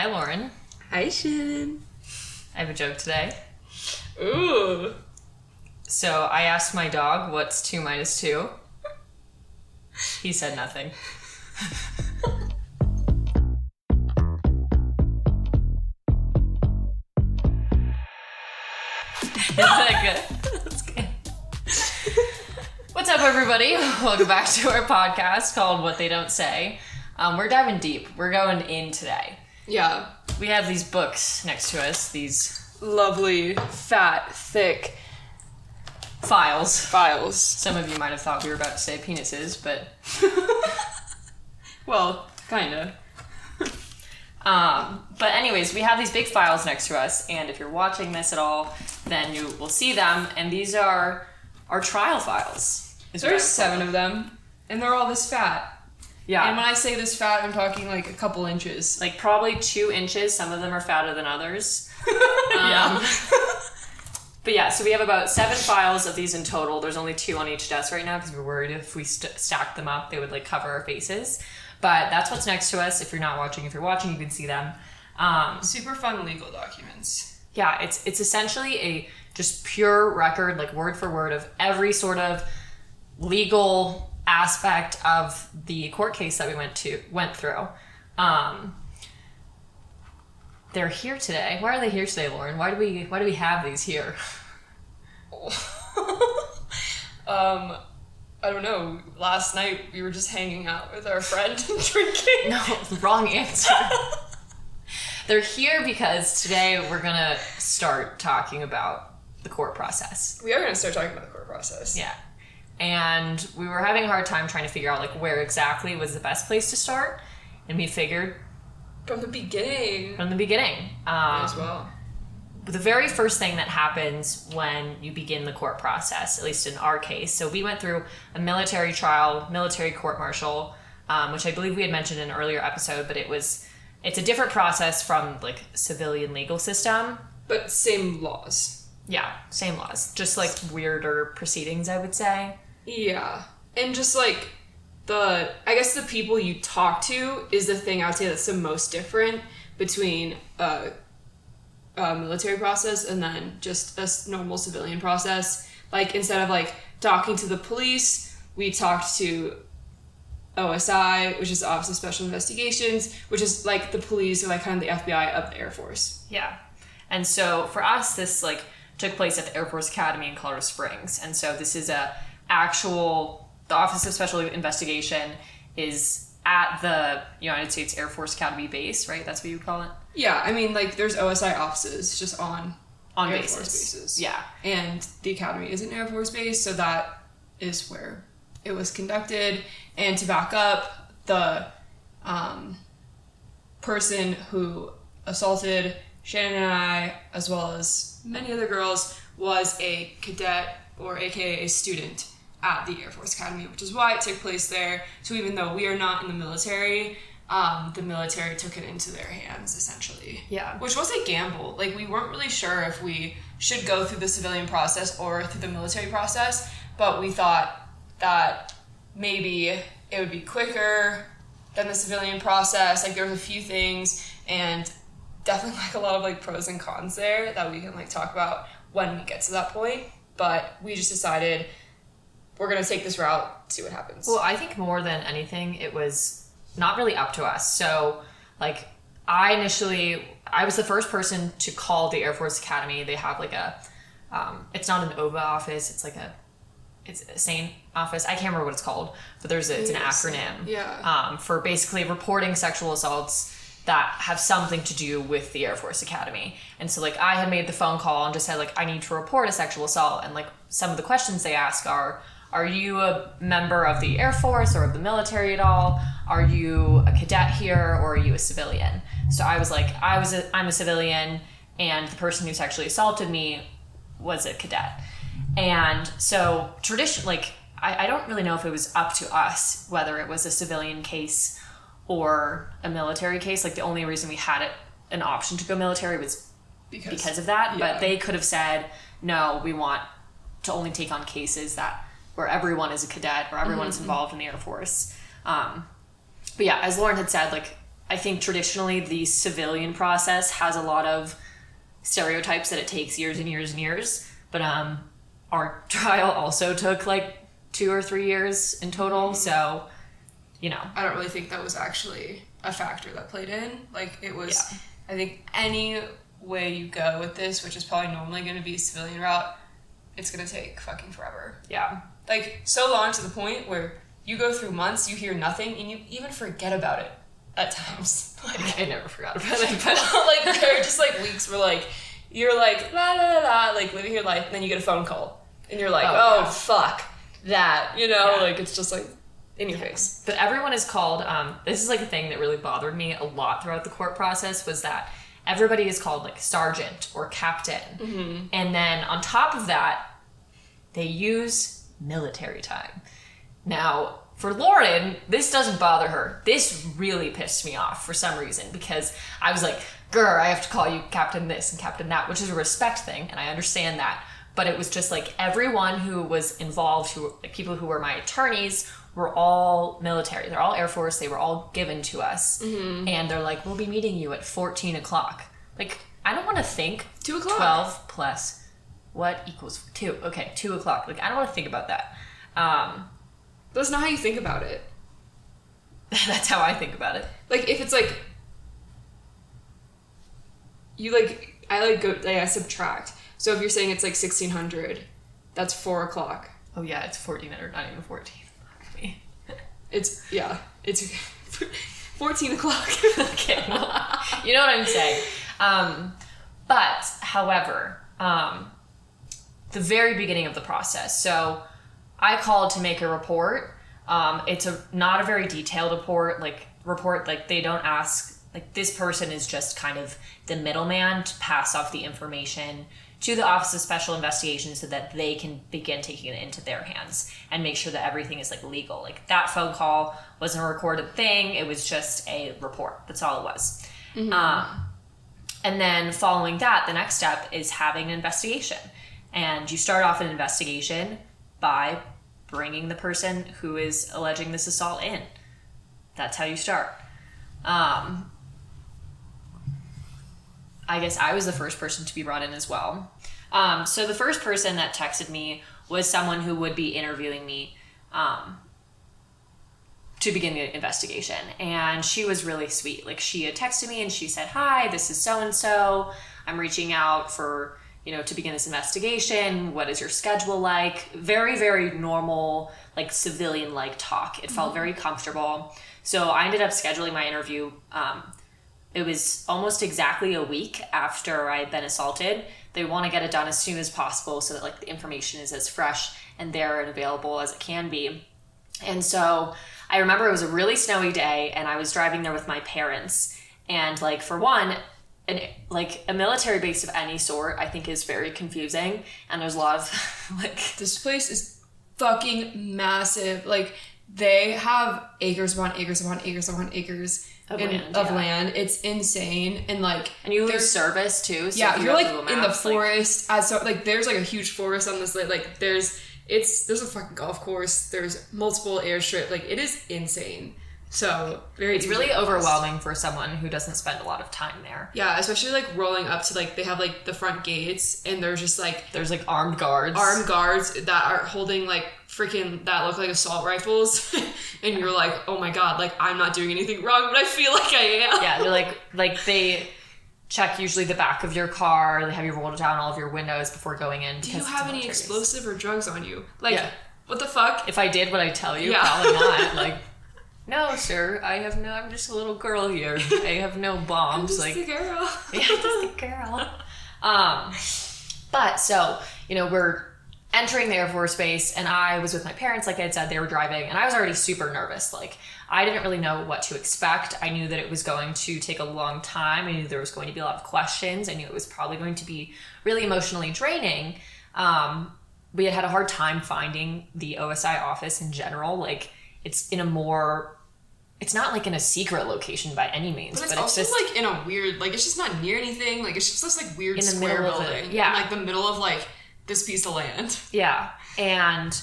Hi, Lauren. Hi, Shannon. I have a joke today. Ooh. So I asked my dog, what's two minus two? He said nothing. Is that good? That's good. What's up, everybody? Welcome back to our podcast called What They Don't Say. Um, we're diving deep. We're going in today. Yeah. We have these books next to us, these Lovely, fat, thick files. files. Some of you might have thought we were about to say penises, but Well, kinda. um, but anyways, we have these big files next to us, and if you're watching this at all, then you will see them. And these are our trial files. is what I There's seven of them, and they're all this fat. Yeah, And when I say this fat, I'm talking like a couple inches. like probably two inches. Some of them are fatter than others. yeah. Um, But yeah, so we have about seven files of these in total. There's only two on each desk right now because we're worried if we st- stacked them up, they would like cover our faces. But that's what's next to us. If you're not watching, if you're watching, you can see them. Um, Super fun legal documents. yeah, it's it's essentially a just pure record, like word for word, of every sort of legal aspect of the court case that we went to went through. Um, they're here today. Why are they here today, Lauren? Why do we why do we have these here? um, I don't know. Last night we were just hanging out with our friend and drinking. No, wrong answer. They're here because today we're gonna start talking about the court process. We are gonna start talking about the court process. Yeah. And we were having a hard time trying to figure out like where exactly was the best place to start. And we figured From the beginning. from the beginning. Um, as well. the very first thing that happens when you begin the court process, at least in our case. So we went through a military trial, military court martial, um, which I believe we had mentioned in an earlier episode, but it was it's a different process from like civilian legal system. But same laws. Yeah, same laws, just like weirder proceedings, I would say. Yeah. And just like the I guess the people you talk to is the thing I would say that's the most different between a, a military process and then just a normal civilian process. Like instead of like talking to the police, we talked to OSI, which is Office of Special Investigations, which is like the police or like kind of the FBI of the Air Force. Yeah. And so for us, this like took place at the Air Force Academy in Colorado Springs. And so this is a actual the Office of Special Investigation is at the United States Air Force Academy base, right? That's what you call it? Yeah, I mean like there's OSI offices just on On Air bases. Force bases. Yeah. and the academy is an air force base so that is where it was conducted and to back up the um, person who assaulted shannon and i as well as many other girls was a cadet or aka a student at the air force academy which is why it took place there so even though we are not in the military um, the military took it into their hands essentially Yeah. which was a gamble. Like we weren't really sure if we should go through the civilian process or through the military process, but we thought that maybe it would be quicker than the civilian process. Like there was a few things and definitely like a lot of like pros and cons there that we can like talk about when we get to that point. But we just decided we're gonna take this route, see what happens. Well, I think more than anything, it was not really up to us. So, like, I initially, I was the first person to call the Air Force Academy. They have like a, um, it's not an OVA office. It's like a, it's a SANE office. I can't remember what it's called, but there's a, it's an acronym. Yeah. Um, for basically reporting sexual assaults that have something to do with the Air Force Academy. And so like I had made the phone call and just said like I need to report a sexual assault and like some of the questions they ask are are you a member of the Air Force or of the military at all? Are you a cadet here or are you a civilian? So I was like I was a I'm a civilian and the person who sexually assaulted me was a cadet. And so tradition like I, I don't really know if it was up to us whether it was a civilian case or a military case. Like the only reason we had it an option to go military was because, because of that. yeah. But they could have said, no, we want to only take on cases that where everyone Mm-hmm. is a cadet or everyone is involved in the Air Force. Um, but yeah, as Lauren had said, like I think traditionally the civilian process has a lot of stereotypes that it takes years and years and years. But um, our trial also took like two or three years in total. So, you know, I don't really think that was actually a factor that played in. Like it was, Yeah. I think any way you go with this, which is probably normally going to be a civilian route, it's going to take fucking forever. yeah, Like so long to the point where you go through months, you hear nothing, and you even forget about it at times. Like, I never forgot about it. But like there are just like weeks where like you're like la la la la, like living your life, and then you get a phone call, and you're like, Oh, oh, yeah. fuck that, you know, Yeah. like it's just like in your face. but everyone is called. Um, this is like a thing that really bothered me a lot throughout the court process was that everybody is called like sergeant or captain, and then on top of that, they use military time. Now, for Lauren, this doesn't bother her. This really pissed me off for some reason because I was like, "Grr, I have to call you Captain this and Captain that," which is a respect thing, and I understand that. But it was just like everyone who was involved, who like people who were my attorneys, were all military. They're all Air Force. They were all given to us, mm-hmm. and they're like, "We'll be meeting you at fourteen o'clock." Like, I don't want to think Two o'clock. Twelve plus what equals two? Okay, two o'clock. Like, I don't want to think about that. Um, That's not how you think about it. that's how I think about it. Like if it's like you like I like go like I subtract. So if you're saying it's like sixteen hundred, that's four o'clock. Oh yeah, it's fourteen hundred, not even fourteen. Me. It's yeah, it's fourteen o'clock. okay, well, you know what I'm saying. Um, but however, um, the very beginning of the process. So I called to make a report. Um, it's a not a very detailed report. Like report, like they don't ask. Like this person is just kind of the middleman to pass off the information to the Office of Special Investigations so that they can begin taking it into their hands and make sure that everything is like legal. Like that phone call wasn't a recorded thing; it was just a report. That's all it was. Um, and then following that, the next step is having an investigation. And you start off an investigation by bringing the person who is alleging this assault in. That's how you start. Um, I guess I was the first person to be brought in as well. Um, so the first person that texted me was someone who would be interviewing me um, to begin the investigation. And she was really sweet. Like she had texted me and she said, Hi, this is so and so. I'm reaching out for, you know, to begin this investigation. What is your schedule like? Very, very normal, like civilian like talk. It felt very comfortable. So I ended up scheduling my interview. Um, it was almost exactly a week after I had been assaulted. They want to get it done as soon as possible so that like the information is as fresh and there and available as it can be. And so I remember it was a really snowy day and I was driving there with my parents. And like for one, an, like a military base of any sort, I think is very confusing. And there's a lot of like this place is fucking massive. Like they have acres upon acres upon acres upon acres Of in- land, of yeah. land. It's insane. And like and you there's- lose service too. So yeah, you you're like Google in the Maps, like- forest. as so like there's like a huge forest on this. Like, like there's it's there's a fucking golf course. There's multiple airstrip. Like it is insane. So very. it's really easy to lost. overwhelming for someone who doesn't spend a lot of time there. Yeah, especially like rolling up to like they have like the front gates and there's just like There's like armed guards. armed guards that are holding like freaking that look like assault rifles and you're like oh my god like i'm not doing anything wrong but i feel like i am yeah, they're like like they check usually the back of your car. They have you roll down all of your windows before going in. do you because it's have any military explosive or drugs on you like Yeah. what the fuck If I did what I tell you, Yeah. probably not. Like, no, sir, I have no. I'm just a little girl here. I have no bombs. like, a girl yeah, just a girl. Um, but so you know we're entering the Air Force Base, and I was with my parents. Like I had said, they were driving, and I was already super nervous. Like I didn't really know what to expect. I knew that it was going to take a long time. I knew there was going to be a lot of questions. I knew it was probably going to be really emotionally draining. Um, we had had a hard time finding the OSI office in general. Like it's in a more it's not like in a secret location by any means, but but it's it's, also just like in a weird like it's just not near anything like it's just this like weird In the square middle of it, building yeah. in, like the middle of like this piece of land Yeah. And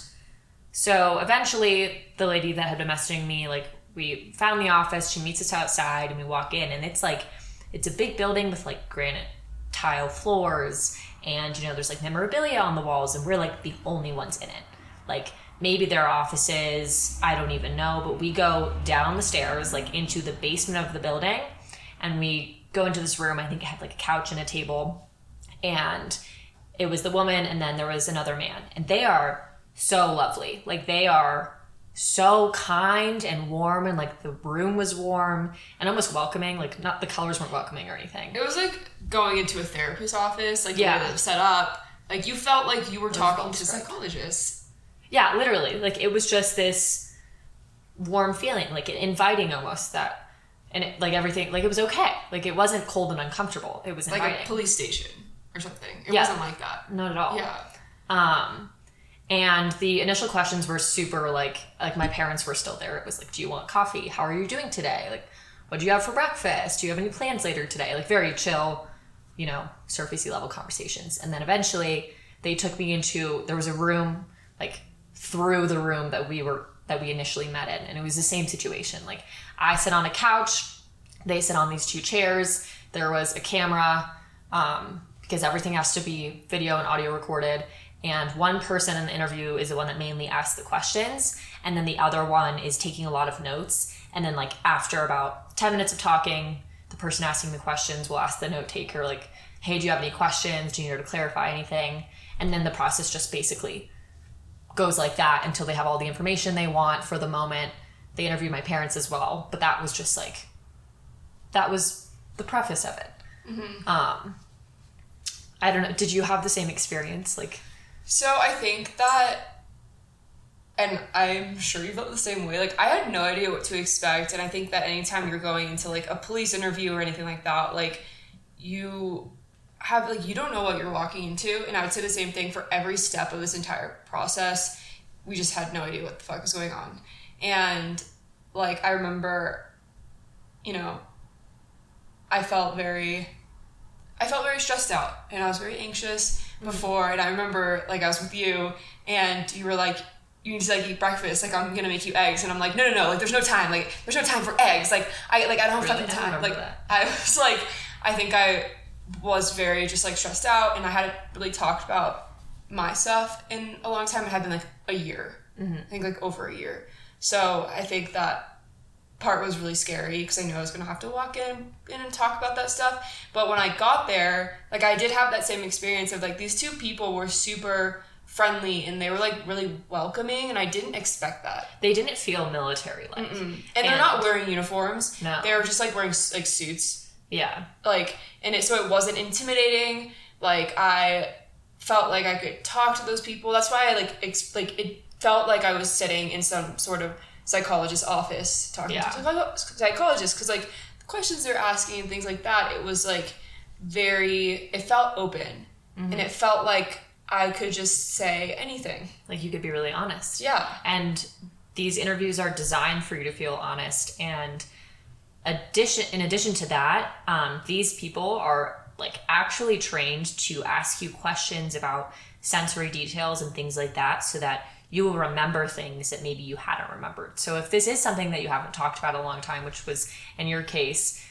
so eventually the lady that had been messaging me like we found the office. She meets us outside, and we walk in, and it's like it's a big building with like granite tile floors, and you know there's like memorabilia on the walls, and we're like the only ones in it. Like maybe there are offices, I don't even know, but we go down the stairs like into the basement of the building, and we go into this room. I think it had like a couch and a table, and it was the woman, and then there was another man, and they are so lovely. Like they are so kind and warm and like the room was warm and almost welcoming like not the colors weren't welcoming or anything It was like going into a therapist's office, like yeah, set up. Like you felt like you were talking to psychologists. Yeah literally like it was just this warm feeling like inviting almost that and it, like everything like it was okay like it wasn't cold and uncomfortable it was Like a police station or something. It Yeah. wasn't like that. not at all Yeah. Um, and the initial questions were super like like my parents were still there. It was like, do you want coffee? How are you doing today? Like, what do you have for breakfast? Do you have any plans later today? Like very chill, you know, surfacey level conversations. And then eventually they took me into there was a room like through the room that we were that we initially met in, and it was the same situation. Like I sit on a couch, they sit on these two chairs. There was a camera um, because everything has to be video and audio recorded. And one person in the interview is the one that mainly asks the questions, and then the other one is taking a lot of notes. And then, like after about ten minutes of talking, the person asking the questions will ask the note taker, like, "Hey, do you have any questions? Do you need to clarify anything?" And then the process just basically goes like that until they have all the information they want for the moment. They interview my parents as well, but that was just like that was the preface of it. Um, I don't know. Did you have the same experience? Like, So I think that, and I'm sure you felt the same way. Like I had no idea what to expect, and I think that anytime you're going into like a police interview or anything like that, like you have like you don't know what you're walking into, and I would say the same thing for every step of this entire process. We just had no idea what the fuck was going on, and like I remember, you know, I felt very I felt very stressed out and I was very anxious before. And I remember, like, I was with you and you were like, you need to like eat breakfast. Like, I'm gonna make you eggs. And I'm like, no, no, no. Like, there's no time. Like, there's no time for eggs. Like, I like I don't have Really? fucking time. Like, that. I was like, I think I was very just like stressed out and I hadn't really talked about my stuff in a long time. It had been like a year. Mm-hmm. I think like over a year. So I think that part was really scary because I knew I was gonna have to walk in, in and talk about that stuff. But when I got there, like I did have that same experience of like these two people were super friendly and they were like really welcoming and I didn't expect that. they didn't feel military like. And, they're not wearing uniforms. No. They were just like wearing like suits. Yeah. Like and it so it wasn't intimidating. Like I felt like I could talk to those people. That's why I like like it felt like I was sitting in some sort of psychologist's office talking Yeah. to psycho- psychologists because like the questions they're asking and things like that. It was like very. It felt open, mm-hmm. and it felt like I could just say anything. Like you could be really honest. Yeah. And these interviews are designed for you to feel honest. And addition, in addition to that, um, these people are like actually trained to ask you questions about sensory details and things like that, so that you will remember things that maybe you hadn't remembered. So if this is something that you haven't talked about a long time, which was in your case,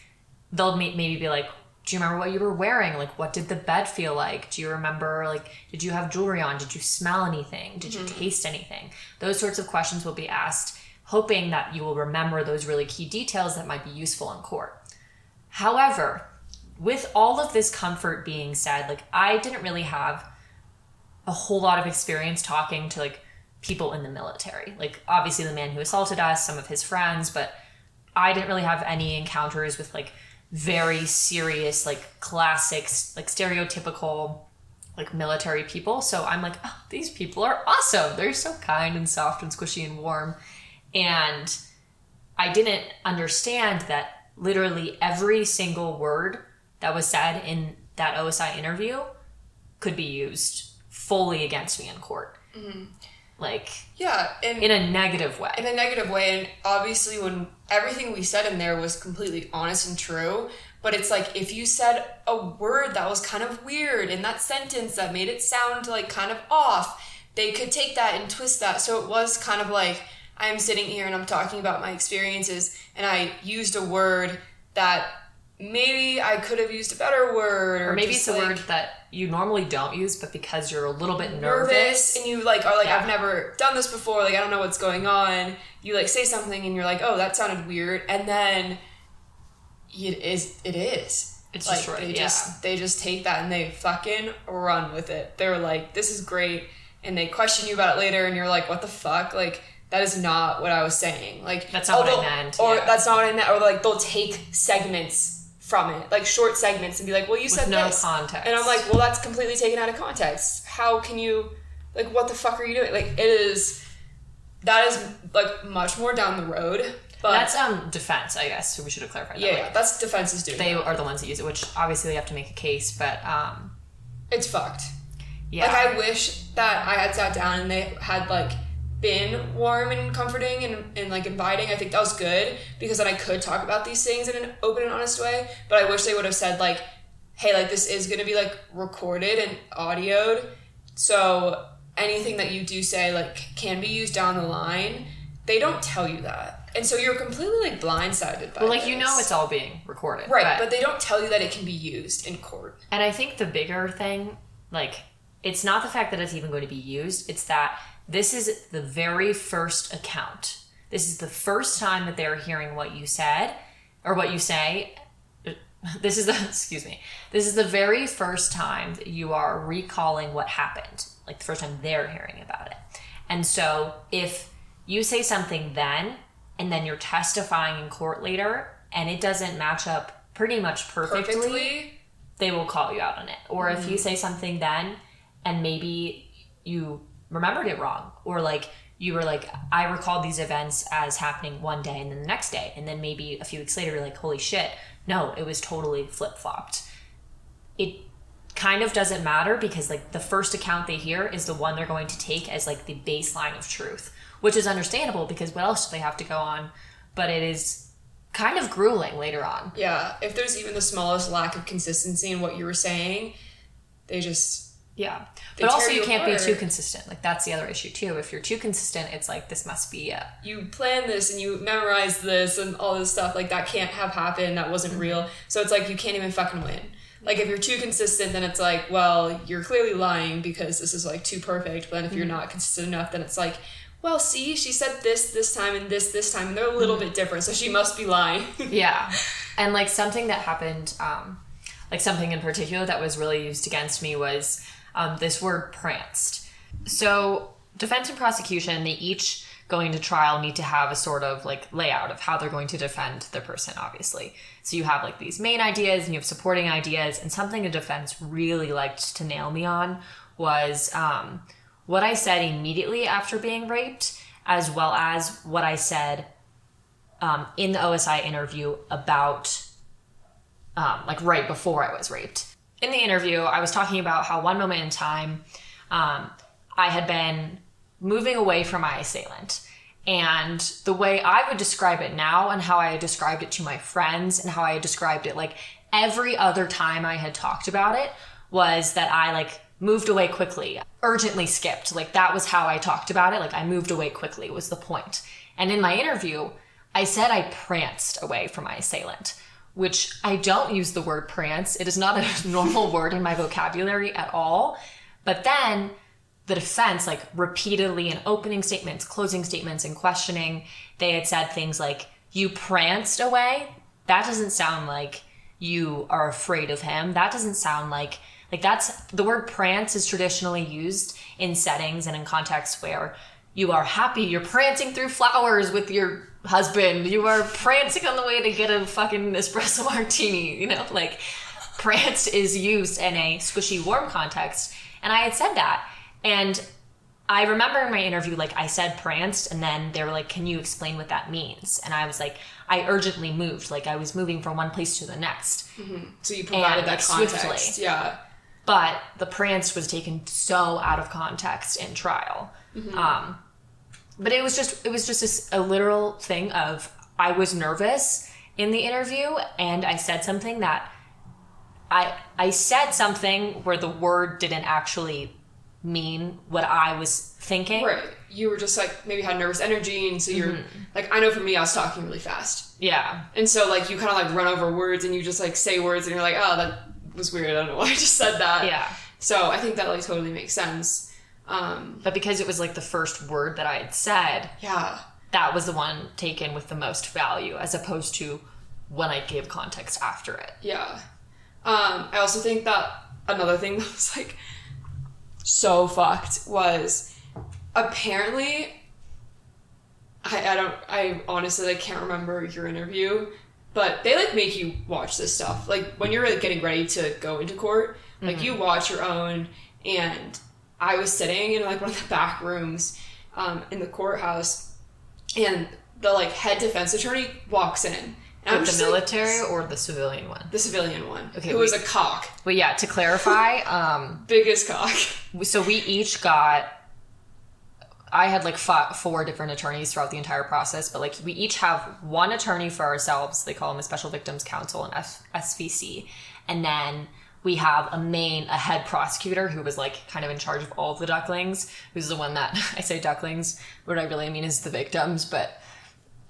they'll may- maybe be like, do you remember what you were wearing? Like, what did the bed feel like? Do you remember, like, did you have jewelry on? Did you smell anything? Did you taste anything? Those sorts of questions will be asked, hoping that you will remember those really key details that might be useful in court. However, with all of this comfort being said, like, I didn't really have a whole lot of experience talking to, like, people in the military. Like, obviously, the man who assaulted us, some of his friends, but I didn't really have any encounters with like very serious, like classics, like stereotypical, like military people. So I'm like, oh, these people are awesome. They're so kind and soft and squishy and warm. And I didn't understand that literally every single word that was said in that OSI interview could be used fully against me in court. Mm-hmm. Like Yeah, and in a negative way. in a negative way and obviously when everything we said in there was completely honest and true but it's like if you said a word that was kind of weird in that sentence that made it sound like kind of off they could take that and twist that so it was kind of like I'm sitting here and I'm talking about my experiences and I used a word that maybe I could have used a better word or, Or maybe it's a like, word that you normally don't use, but because you're a little bit nervous. Nervous, and you like are like Yeah. I've never done this before like I don't know what's going on. You like say something and you're like oh that sounded weird and then it is it is. It's like right, they yeah. just they just take that and they fucking run with it. They're like this is great and they question you about it later and you're like what the fuck? Like that is not what I was saying like That's not what I meant, or yeah. that's not what I meant or like they'll take segments from it like short segments and be like well you said no this context. and I'm like, well, that's completely taken out of context. How can you, like, what the fuck are you doing? Like, it is, that is, like, much more down the road. But, that's um defense, I guess. So we should have clarified yeah, that. yeah, Like, that's defense is doing. they that. are the ones that use it, which obviously they have to make a case, but um It's fucked. yeah. Like, I wish that I had sat down and they had, like, been warm and comforting and, and like inviting. I think that was good because then I could talk about these things in an open and honest way. But I wish they would have said like, "Hey, like this is going to be like recorded and audioed, so anything that you do say like can be used down the line." They don't tell you that, and so you're completely like blindsided by. well, like you know it's all being recorded. right, but they don't tell you that it can be used in court. And I think the bigger thing, like, it's not the fact that it's even going to be used, it's that this is the very first account. This is the first time that they're hearing what you said or what you say. This is the, excuse me, this is the very first time that you are recalling what happened, like the first time they're hearing about it. And so if you say something then, and then you're testifying in court later, and it doesn't match up pretty much perfectly Perfectly. they will call you out on it. Or if you mm. say something then and maybe you remembered it wrong, or like you were like, I recalled these events as happening one day and then the next day, and then maybe a few weeks later you're like, holy shit, no, it was totally flip flopped. It kind of doesn't matter because like the first account they hear is the one they're going to take as like the baseline of truth, which is understandable because what else do they have to go on? But it is kind of grueling later on. Yeah, if there's even the smallest lack of consistency in what you were saying, they just Yeah. They But also you can't be too consistent. Like that's the other issue too. If you're too consistent, it's like this must be you plan this and you memorize this and all this stuff like that can't have happened. That wasn't mm-hmm. real. So it's like you can't even fucking win. Like if you're too consistent then it's like well you're clearly lying because this is like too perfect. But then if you're mm-hmm. not consistent enough then it's like well see she said this this time and this this time. And they're a little mm-hmm. bit different so she must be lying. Yeah. And like something that happened, um, like something in particular that was really used against me was um, this word pranced. So defense and prosecution, they each going to trial need to have a sort of like layout of how they're going to defend the person, obviously. So you have like these main ideas and you have supporting ideas, and something a defense really liked to nail me on was um, what I said immediately after being raped, as well as what I said um, in the OSI interview about um, like right before I was raped. In the interview, I was talking about how one moment in time um, I had been moving away from my assailant. And the way I would describe it now, and how I had described it to my friends, and how I had described it like every other time I had talked about it, was that I like moved away quickly, urgently skipped. Like that was how I talked about it. Like I moved away quickly was the point. And in my interview, I said I pranced away from my assailant, which I don't use the word prance. It is not a normal word in my vocabulary at all. But then the defense, like repeatedly in opening statements, closing statements, and questioning, they had said things like, You pranced away? That doesn't sound like you are afraid of him. That doesn't sound like, like that's the word prance is traditionally used in settings and in contexts where you are happy, you're prancing through flowers with your husband, you are prancing on the way to get a fucking espresso martini, you know, like pranced is used in a squishy warm context. And I had said that. And I remember in my interview, like I said pranced, and then they were like, Can you explain what that means? And I was like, I urgently moved, like I was moving from one place to the next. so you provided And, that like, swiftly. context yeah But the pranced was taken so out of context in trial. Um, but it was just it was just a literal thing of I was nervous in the interview and I said something that I I said something where the word didn't actually mean what I was thinking. Right. You were just like maybe had nervous energy, and so you're Mm-hmm. like I know for me, I was talking really fast, Yeah. and so like you kind of like run over words, and you just like say words, and you're like, oh, that was weird. I don't know why I just said that. Yeah. So I think that like totally makes sense. Um, But because it was like the first word that I had said, yeah. that was the one taken with the most value as opposed to when I gave context after it. Yeah. Um, I also think that another thing that was like so fucked was apparently I, I don't I honestly like can't remember your interview, but they like make you watch this stuff. Like when you're like, getting ready to go into court, like you watch your own and I was sitting in like one of the back rooms um, in the courthouse and the like head defense attorney walks in. And I'm With just the like, military or the civilian one? the civilian one, Okay, who was a cock, But yeah, to clarify, um, biggest cock. so we each got i had like four different attorneys throughout the entire process but like we each have one attorney for ourselves they call them a special victims counsel and F- svc and then we have a main a head prosecutor who was like kind of in charge of all of the ducklings who's the one that i say ducklings what i really mean is the victims but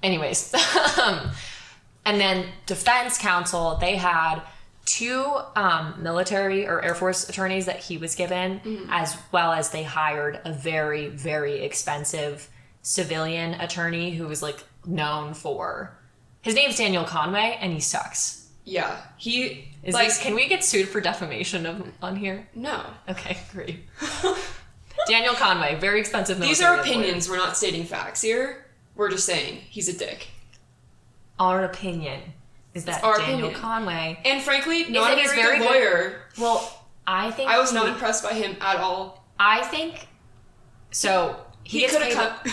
anyways. Um, and then defense counsel they had two um, military or air force attorneys that he was given as well as they hired a very very expensive civilian attorney who was like known for his name's daniel conway and he sucks Yeah, he is like this can we get sued for defamation of, on here no. okay great daniel conway very expensive These are lawyer. opinions. We're not stating facts here. We're just saying he's a dick. our opinion is that our daniel opinion. conway And frankly, not a very very good good? lawyer. well i think I was not impressed by him at all. I think so. He, He, could have come.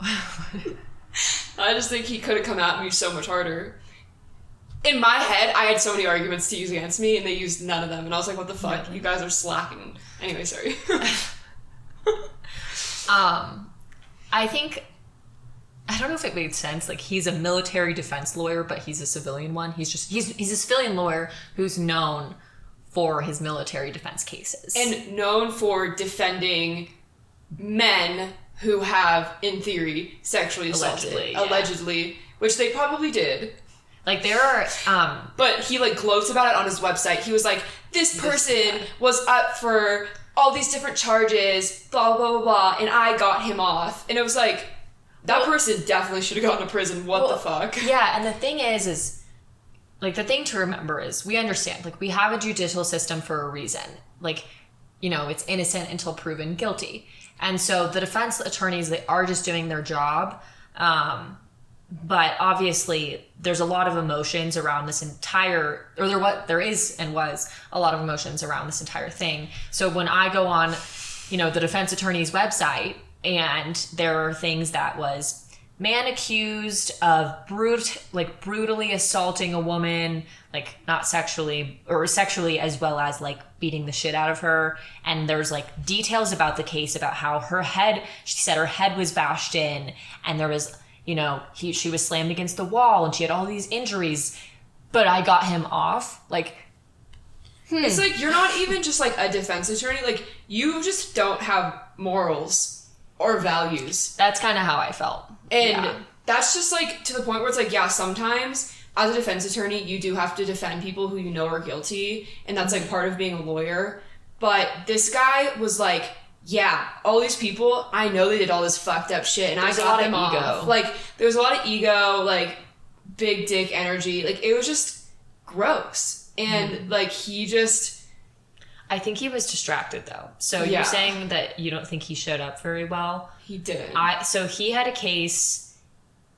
I just think he could have come at me so much harder. In my head, I had so many arguments to use against me, and they used none of them. And I was like, "What the fuck? You guys are slacking." Anyway, sorry. Um, I think I don't know if it made sense. Like he's a military defense lawyer, but he's a civilian one. He's just he's he's a civilian lawyer who's known for his military defense cases. and known for defending men who have, in theory, sexually assaulted, Allegedly, yeah. allegedly, which they probably did. Like there are um But he like gloats about it on his website. He was like, "This person was up for all these different charges, blah blah blah blah, and I got him off." And it was like, that Well- person definitely should have gone to prison. What the fuck? Yeah, and the thing is, is like the thing to remember is we understand, like we have a judicial system for a reason. Like, you know, it's innocent until proven guilty. And so the defense attorneys, they are just doing their job. Um, but obviously there's a lot of emotions around this entire or there what there is and was a lot of emotions around this entire thing. So when i go on you know the defense attorney's website and there are things that was man accused of brute like brutally assaulting a woman like not sexually or sexually as well as like beating the shit out of her. And there's like details about the case about how her head she said her head was bashed in and there was you know he she was slammed against the wall and she had all these injuries but i got him off like hmm. It's like you're not even just like a defense attorney. Like you just don't have morals or values. that's kind of how i felt And Yeah. that's just like to the point where it's like, yeah, sometimes as a defense attorney, you do have to defend people who you know are guilty, and that's like part of being a lawyer. But this guy was like, yeah, all these people, I know they did all this fucked up shit, and There's I a got them off. Like there was a lot of ego, like big dick energy. Like it was just gross, and Mm-hmm. like he just i think he was distracted though so Yeah. you're saying that you don't think he showed up very well he did. I so he had a case.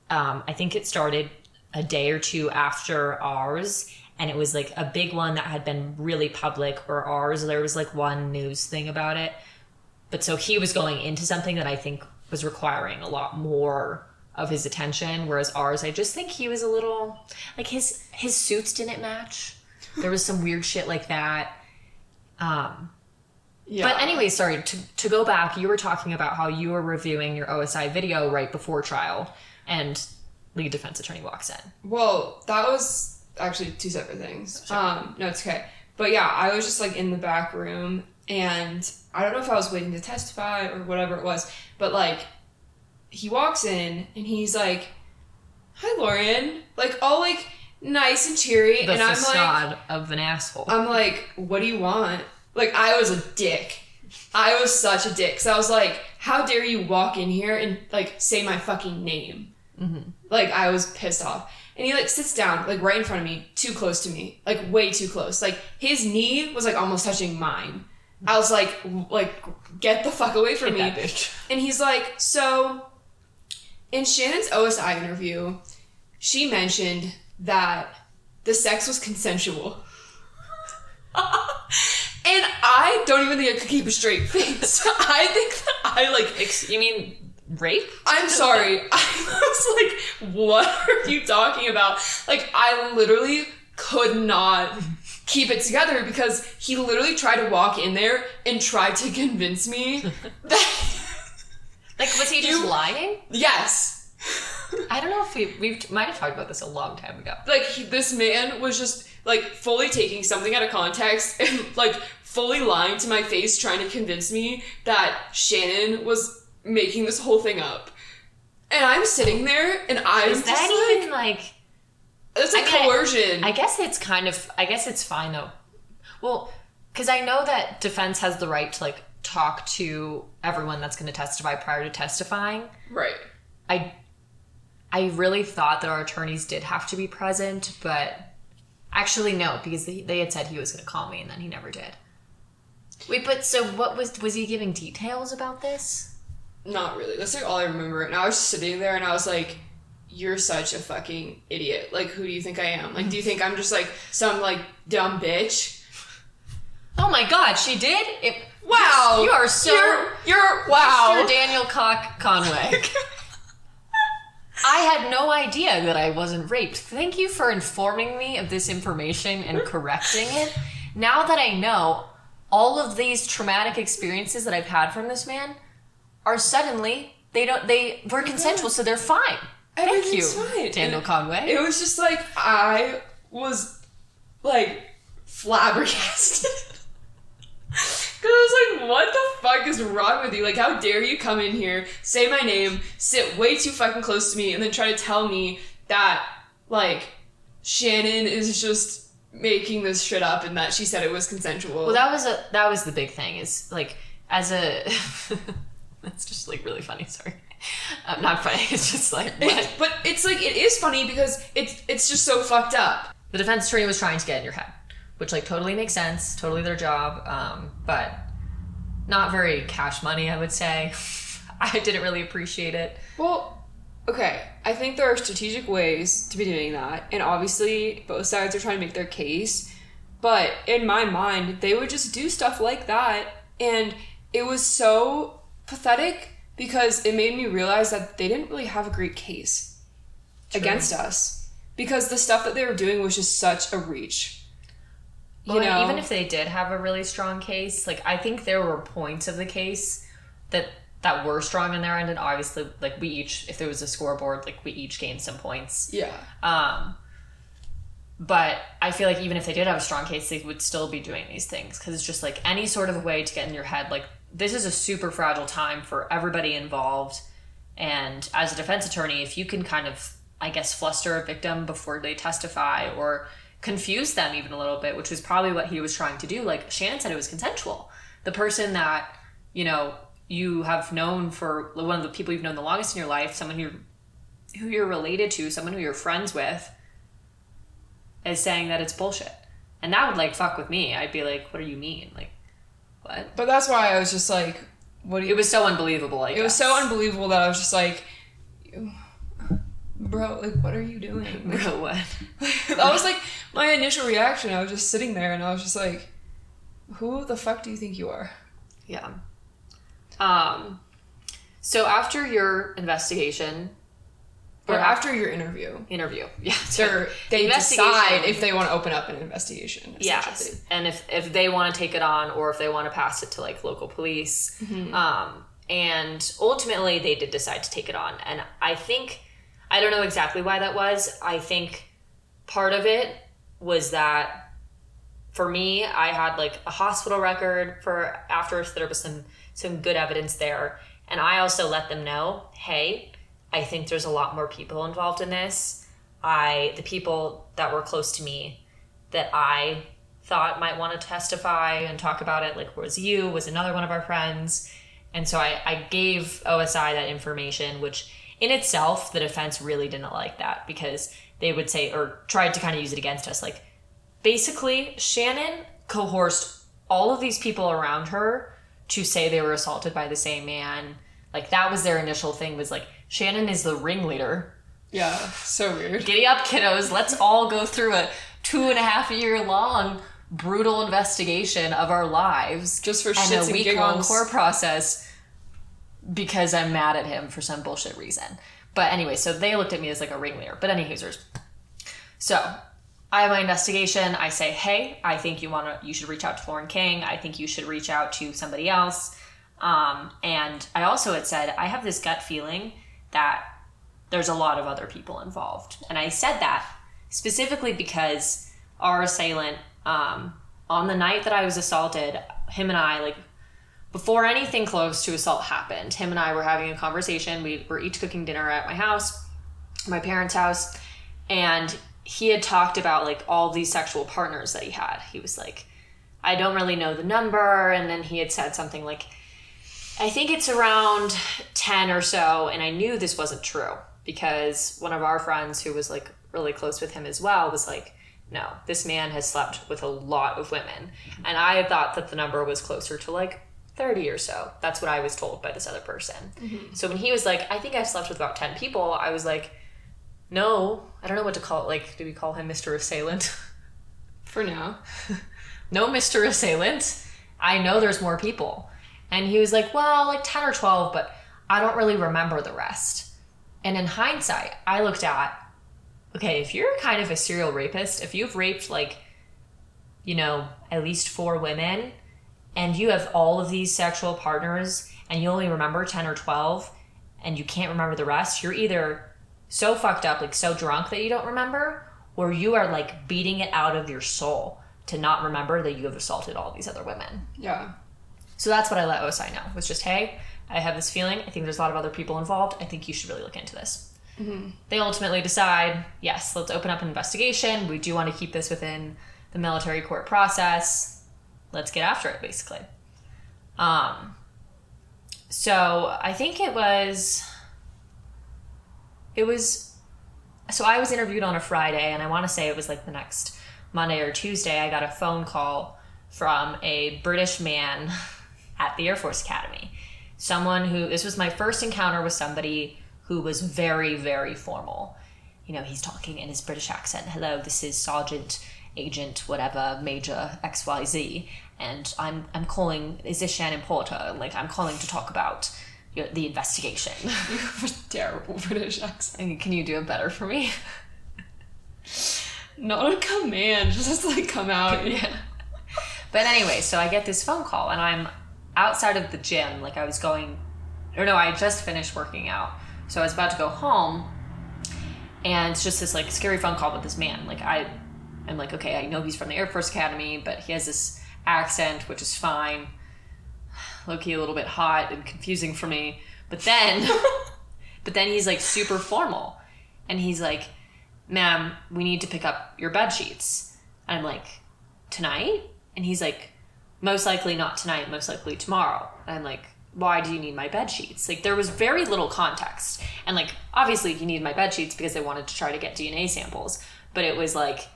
Um, I think it started a day or two after ours, and it was like a big one that had been really public. Or ours, there was like one news thing about it. But so he was going into something that I think was requiring a lot more of his attention, whereas ours, I just think he was a little like his his suits didn't match. There was some weird shit like that. Um, yeah. but anyway, sorry, to, to go back, you were talking about how you were reviewing your OSI video right before trial and lead defense attorney walks in. Well, that was actually two separate things. Um, no, it's okay. But yeah, I was just like in the back room and I don't know if I was waiting to testify or whatever it was, but like he walks in and he's like, "Hi, Lauren," like all like nice and cheery, The and I'm like, of an asshole. I'm like, "What do you want?" Like I was a dick. I was such a dick. So I was like, "How dare you walk in here and like say my fucking name?" Mm-hmm. Like I was pissed off. And he like sits down like right in front of me, too close to me, like way too close. Like his knee was like almost touching mine. I was like, like get the fuck away from Get me. And he's like, so in Shannon's OSI interview, she mentioned that the sex was consensual. and I don't even think I could keep a straight face. I think that I like Ex- you mean rape? I'm sorry. I was like, what are you talking about? Like, I literally could not keep it together because he literally tried to walk in there and tried to convince me that, Like, was he just You- lying? yes. I don't know if we we might have talked about this a long time ago. Like, he, this man was just, like, fully taking something out of context and, like, fully lying to my face, trying to convince me that Shannon was making this whole thing up. And I'm sitting there and I'm Is just that like, even like? It's a I mean, I- coercion. I guess it's kind of. I guess it's fine though. Well, because I know that defense has the right to like talk to everyone that's going to testify prior to testifying. right. I I really thought that our attorneys did have to be present, but actually no, because they, they had said he was going to call me and then he never did. Wait, but so what was was he giving details about this? Not really. That's like all I remember. And I was sitting there and I was like, You're such a fucking idiot. Like, who do you think I am? Like, do you mm-hmm. think I'm just like some like dumb bitch? Oh my god, she did? It, Wow. You are so You're, you're wow. Mr. Daniel Cock Conway. I had no idea that I wasn't raped. Thank you for informing me of this information and correcting it. Now that I know, all of these traumatic experiences that I've had from this man are suddenly they don't they were consensual, so they're fine. Thank you, fine. Daniel And Conway. It was just like I was like flabbergasted. Cause I was like, what the fuck is wrong with you? Like, how dare you come in here, say my name, sit way too fucking close to me, and then try to tell me that, like, Shannon is just making this shit up and that she said it was consensual. Well, that was a that was the big thing. Is like as a that's just like really funny. Sorry, um, not funny. It's just like but it's like it is funny because it's it's just so fucked up. the defense attorney was trying to get in your head, which like totally makes sense, totally their job, um, but not very cash money. I would say. I didn't really appreciate it. Well, okay. I think there are strategic ways to be doing that, and obviously both sides are trying to make their case. But in my mind, they would just do stuff like that, and it was so pathetic because it made me realize that they didn't really have a great case against us because the stuff that they were doing was just such a reach. You Well, know, even if they did have a really strong case, like I think there were points of the case that that were strong on their end, and obviously, like we each, if there was a scoreboard, like we each gained some points. yeah, Um, but I feel like even if they did have a strong case, they would still be doing these things because it's just like any sort of way to get in your head. Like this is a super fragile time for everybody involved, and as a defense attorney, if you can kind of, I guess, fluster a victim before they testify or confuse them even a little bit, which was probably what he was trying to do. Like Shannon said, it was consensual. The person that you know you have known for one of the people you've known the longest in your life, someone who who you're related to, someone who you're friends with, is saying that it's bullshit. And that would like fuck with me. I'd be like, what do you mean? Like, what? but that's why I was just like, what do you? It was so unbelievable. I It was so unbelievable that I was just like, bro, like, what are you doing? Bro, what? that was like my initial reaction. I was just sitting there and I was just like, who the fuck do you think you are? Yeah. Um. So after your investigation Or after your interview, interview, yeah, they're, they Investigation. decide if they want to open up an investigation. Yes, and if if they want to take it on, or if they want to pass it to like local police, um, and ultimately they did decide to take it on, and I think I don't know exactly why that was. I think part of it was that for me, I had like a hospital record for after so there was some some good evidence there. And I also let them know, hey, I think there's a lot more people involved in this. I the people that were close to me that I thought might want to testify and talk about it, like was you, was another one of our friends. And so I, I gave OSI that information, which in itself, the defense really didn't like that because they would say, or tried to kind of use it against us. Like, basically, Shannon coerced all of these people around her to say they were assaulted by the same man. Like, that was their initial thing, was like, Shannon is the ringleader. Yeah, so weird. Giddy up, kiddos. Let's all go through a two and a half year long brutal investigation of our lives Just for and shits a and week long court process because I'm mad at him for some bullshit reason. But anyway, so they looked at me as like a ringleader. But any hoosers. So I have my investigation. I say, hey, I think you want to, you should reach out to Lauren King. I think you should reach out to somebody else. Um, and I also had said, I have this gut feeling that there's a lot of other people involved. And I said that specifically because our assailant, um, on the night that I was assaulted, him and I, like, before anything close to assault happened, him and I were having a conversation. We were each cooking dinner at my house, my parents' house, and he had talked about like all these sexual partners that he had. He was like, I don't really know the number. And then he had said something like, I think it's around 10 or so. And I knew this wasn't true because one of our friends who was like really close with him as well was like, no, this man has slept with a lot of women. And I thought that the number was closer to like 30 or so. That's what I was told by this other person. Mm-hmm. So when he was like, I think I've slept with about 10 people, I was like, no, I don't know what to call it. Like, do we call him Mr. Assailant? For now. no, Mr. Assailant. I know there's more people. And he was like, well, like 10 or 12, but I don't really remember the rest. And in hindsight, I looked at, okay, if you're kind of a serial rapist, if you've raped like, you know, at least four women, and you have all of these sexual partners, and you only remember 10 or 12, and you can't remember the rest, you're either so fucked up, like so drunk that you don't remember, or you are like beating it out of your soul to not remember that you have assaulted all these other women. Yeah. So that's what I let OSI know. Was just, hey, I have this feeling. I think there's a lot of other people involved. I think you should really look into this. They ultimately decide, yes, let's open up an investigation. We do want to keep this within the military court process. Let's get after it, basically. Um, so I think it was, it was, so I was interviewed on a Friday, and I want to say it was like the next Monday or Tuesday. I got a phone call from a British man at the Air Force Academy. Someone who, this was my first encounter with somebody who was very, very formal. You know, he's talking in his British accent. Hello, this is Sergeant, Agent, whatever, Major XYZ. And I'm, I'm calling, is this Shannon Porter? Like, I'm calling to talk about your, the investigation. You have a terrible British accent. Can you do it better for me? Not a command, just like come out. yeah. But anyway, so I get this phone call and I'm outside of the gym. Like I was going, or no, I had just finished working out. So I was about to go home and it's just this like scary phone call with this man. Like I, I'm like, okay, I know he's from the Air Force Academy, but he has this accent, which is fine. Low-key a little bit hot and confusing for me. But then, but then he's like super formal. And he's like, ma'am, we need to pick up your bed sheets. And I'm like, tonight? And he's like, most likely not tonight, most likely tomorrow. And I'm like, why do you need my bed sheets? Like there was very little context. And like obviously he needed my bed sheets because they wanted to try to get DNA samples. But it was like,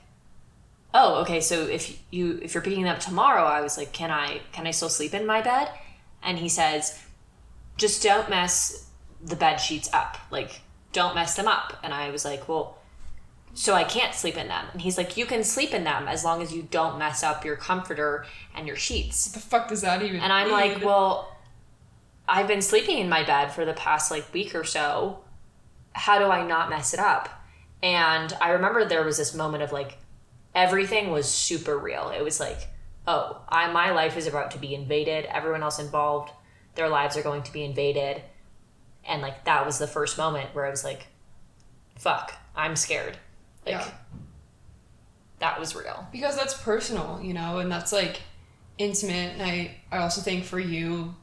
oh, okay, so if you if you're picking them up tomorrow, I was like, can I can I still sleep in my bed? And he says, just don't mess the bed sheets up. Like don't mess them up. And I was like, well, so I can't sleep in them. And he's like, you can sleep in them as long as you don't mess up your comforter and your sheets. What the fuck does that even And I'm mean? like, well, I've been sleeping in my bed for the past like week or so. How do I not mess it up? And I remember there was this moment of like everything was super real. It was like, oh, I my life is about to be invaded. Everyone else involved, their lives are going to be invaded. And like that was the first moment where I was like, fuck, I'm scared. Like Yeah. that was real. because that's personal, you know, and that's like intimate. And I, I also think for you,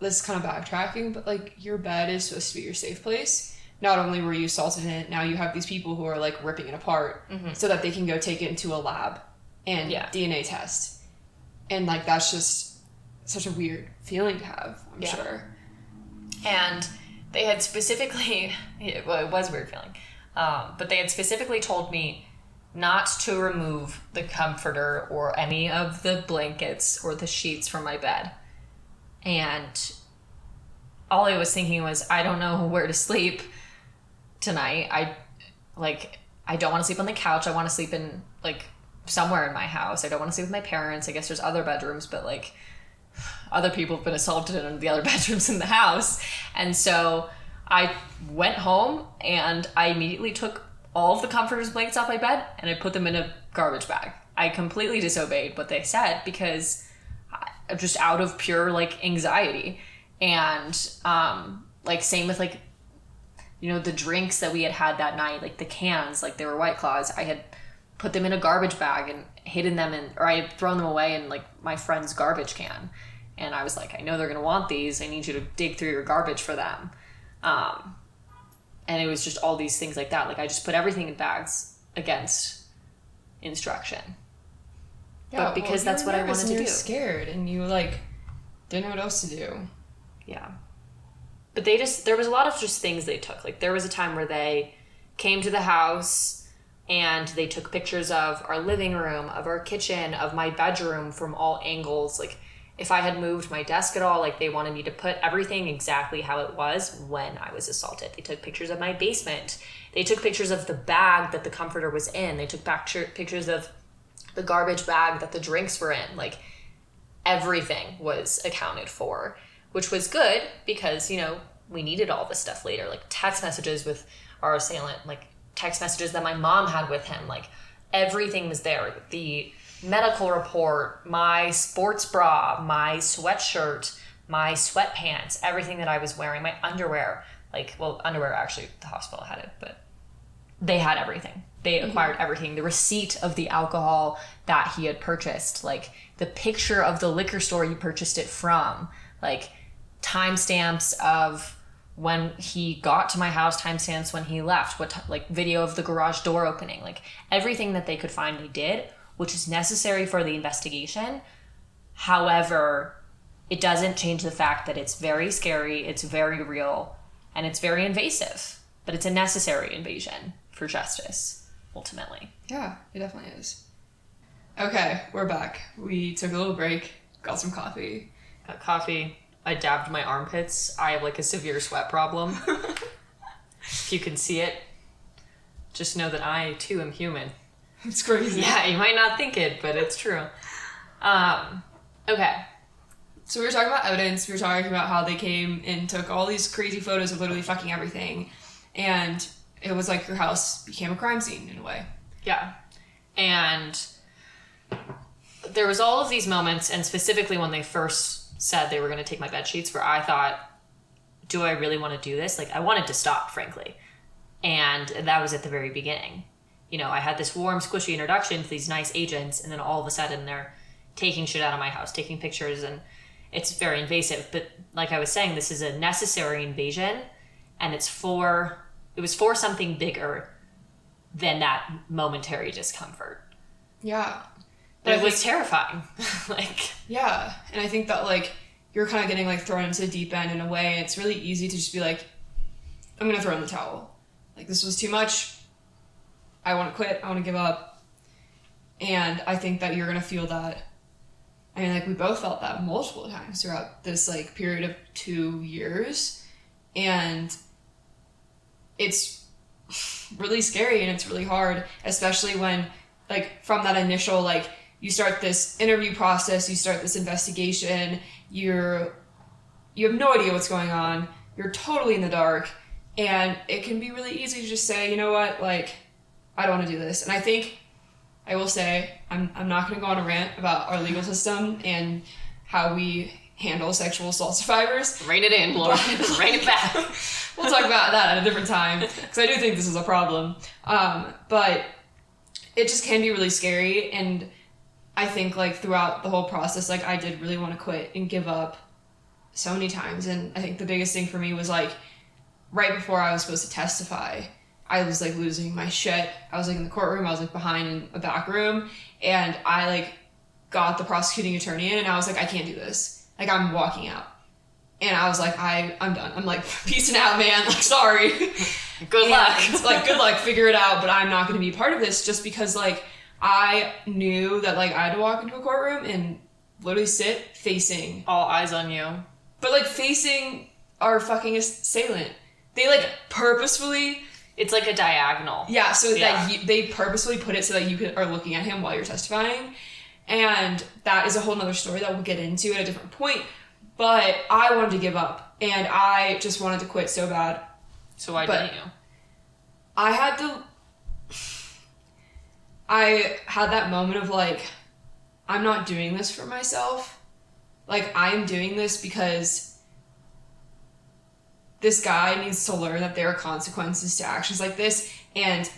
this is kind of backtracking, but like your bed is supposed to be your safe place. Not only were you assaulted in it, now you have these people who are like ripping it apart mm-hmm. so that they can go take it into a lab and Yeah. DNA test. And like that's just such a weird feeling to have, I'm Yeah. sure. and they had specifically well, it was weird feeling. Um, but they had specifically told me not to remove the comforter or any of the blankets or the sheets from my bed. And all i was thinking was i don't know where to sleep tonight. I like i don't want to sleep on the couch. I want to sleep in like somewhere in my house. I don't want to sleep with my parents. I guess there's other bedrooms but like other people have been assaulted in the other bedrooms in the house. And so I went home and I immediately took all of the comforters blankets off my bed and I put them in a garbage bag. I completely disobeyed what they said because just out of pure like anxiety. And um like same with like you know the drinks that we had had that night like the cans like they were white claws i had put them in a garbage bag and hidden them in or i had thrown them away in like my friend's garbage can and i was like i know they're going to want these i need you to dig through your garbage for them um, and it was just all these things like that like i just put everything in bags against instruction But because you that's what I wanted to do. Scared, and you like didn't know what else to do. Yeah. But they just there was a lot of just things they took. Like there was a time where they came to the house and they took pictures of our living room, of our kitchen, of my bedroom from all angles. Like if I had moved my desk at all, like they wanted me to put everything exactly how it was when I was assaulted. They took pictures of my basement. They took pictures of the bag that the comforter was in. They took pictures of the garbage bag that the drinks were in. Like everything was accounted for, which was good because, you know, we needed all this stuff later. Like text messages with our assailant, like text messages that my mom had with him, like everything was there. The medical report, my sports bra, my sweatshirt, my sweatpants, everything that I was wearing, my underwear. Like, well, underwear actually, the hospital had it, but they had everything. They mm-hmm. acquired everything. The receipt of the alcohol that he had purchased, like the picture of the liquor store he purchased it from, like timestamps of when he got to my house, timestamps when he left, what t- like video of the garage door opening, like everything that they could find, they did, which is necessary for the investigation. However, it doesn't change the fact that it's very scary, it's very real, and it's very invasive. But it's a necessary invasion for justice, ultimately. Yeah, it definitely is. Okay, we're back. We took a little break, got some coffee. Got coffee. I dabbed my armpits. I have like a severe sweat problem. if you can see it, just know that I too am human. It's crazy. Yeah, you might not think it, but it's true. Um, okay. So we were talking about evidence. We were talking about how they came and took all these crazy photos of literally fucking everything, and it was like your house became a crime scene in a way. Yeah. And there was all of these moments, and specifically when they first said they were going to take my bed sheets, where I thought, do I really want to do this? Like, I wanted to stop, frankly. And that was at the very beginning. You know, I had this warm, squishy introduction to these nice agents, and then all of a sudden they're taking shit out of my house, taking pictures, and it's very invasive. But like I was saying, this is a necessary invasion, and it's for, it was for something bigger than that momentary discomfort. Yeah. But it was terrifying. like, Yeah, and I think that like you're kind of getting like thrown into the deep end in a way. It's really easy to just be like, I'm gonna throw in the towel. Like this was too much. I want to quit. I want to give up. And I think that you're gonna feel that. I mean, like we both felt that multiple times throughout this like period of two years, and it's really scary and it's really hard, especially when like from that initial like you start this interview process, you start this investigation, you're you have no idea what's going on, you're totally in the dark, and it can be really easy to just say, you know what, like I don't want to do this. And I think I will say I'm I'm not going to go on a rant about our legal system and how we handle sexual assault survivors. Rein it in, Lauren. Rein it back. we'll talk about that at a different time because I do think this is a problem. Um, but it just can be really scary, and I think like throughout the whole process, like I did really want to quit and give up so many times, and I think the biggest thing for me was like right before I was supposed to testify. I was like losing my shit. I was like in the courtroom. I was like behind in a back room, and I like got the prosecuting attorney in, and I was like, I can't do this. Like I'm walking out. And I was like, I, I'm done. I'm like, peacing out, man. Like, sorry. Good luck. Like, good luck. Figure it out. But I'm not going to be part of this just because, like, I knew that, like, I had to walk into a courtroom and literally sit facing, All eyes on you. but like facing our fucking assailant. They like purposefully, It's like a diagonal. yeah. So Yeah. that you, they purposefully put it so that you could, are looking at him while you're testifying, and that is a whole nother story that we'll get into at a different point. But I wanted to give up, and I just wanted to quit so bad. So why But- didn't you? I had to. I had that moment of like, I'm not doing this for myself. Like, I'm doing this because this guy needs to learn that there are consequences to actions like this, and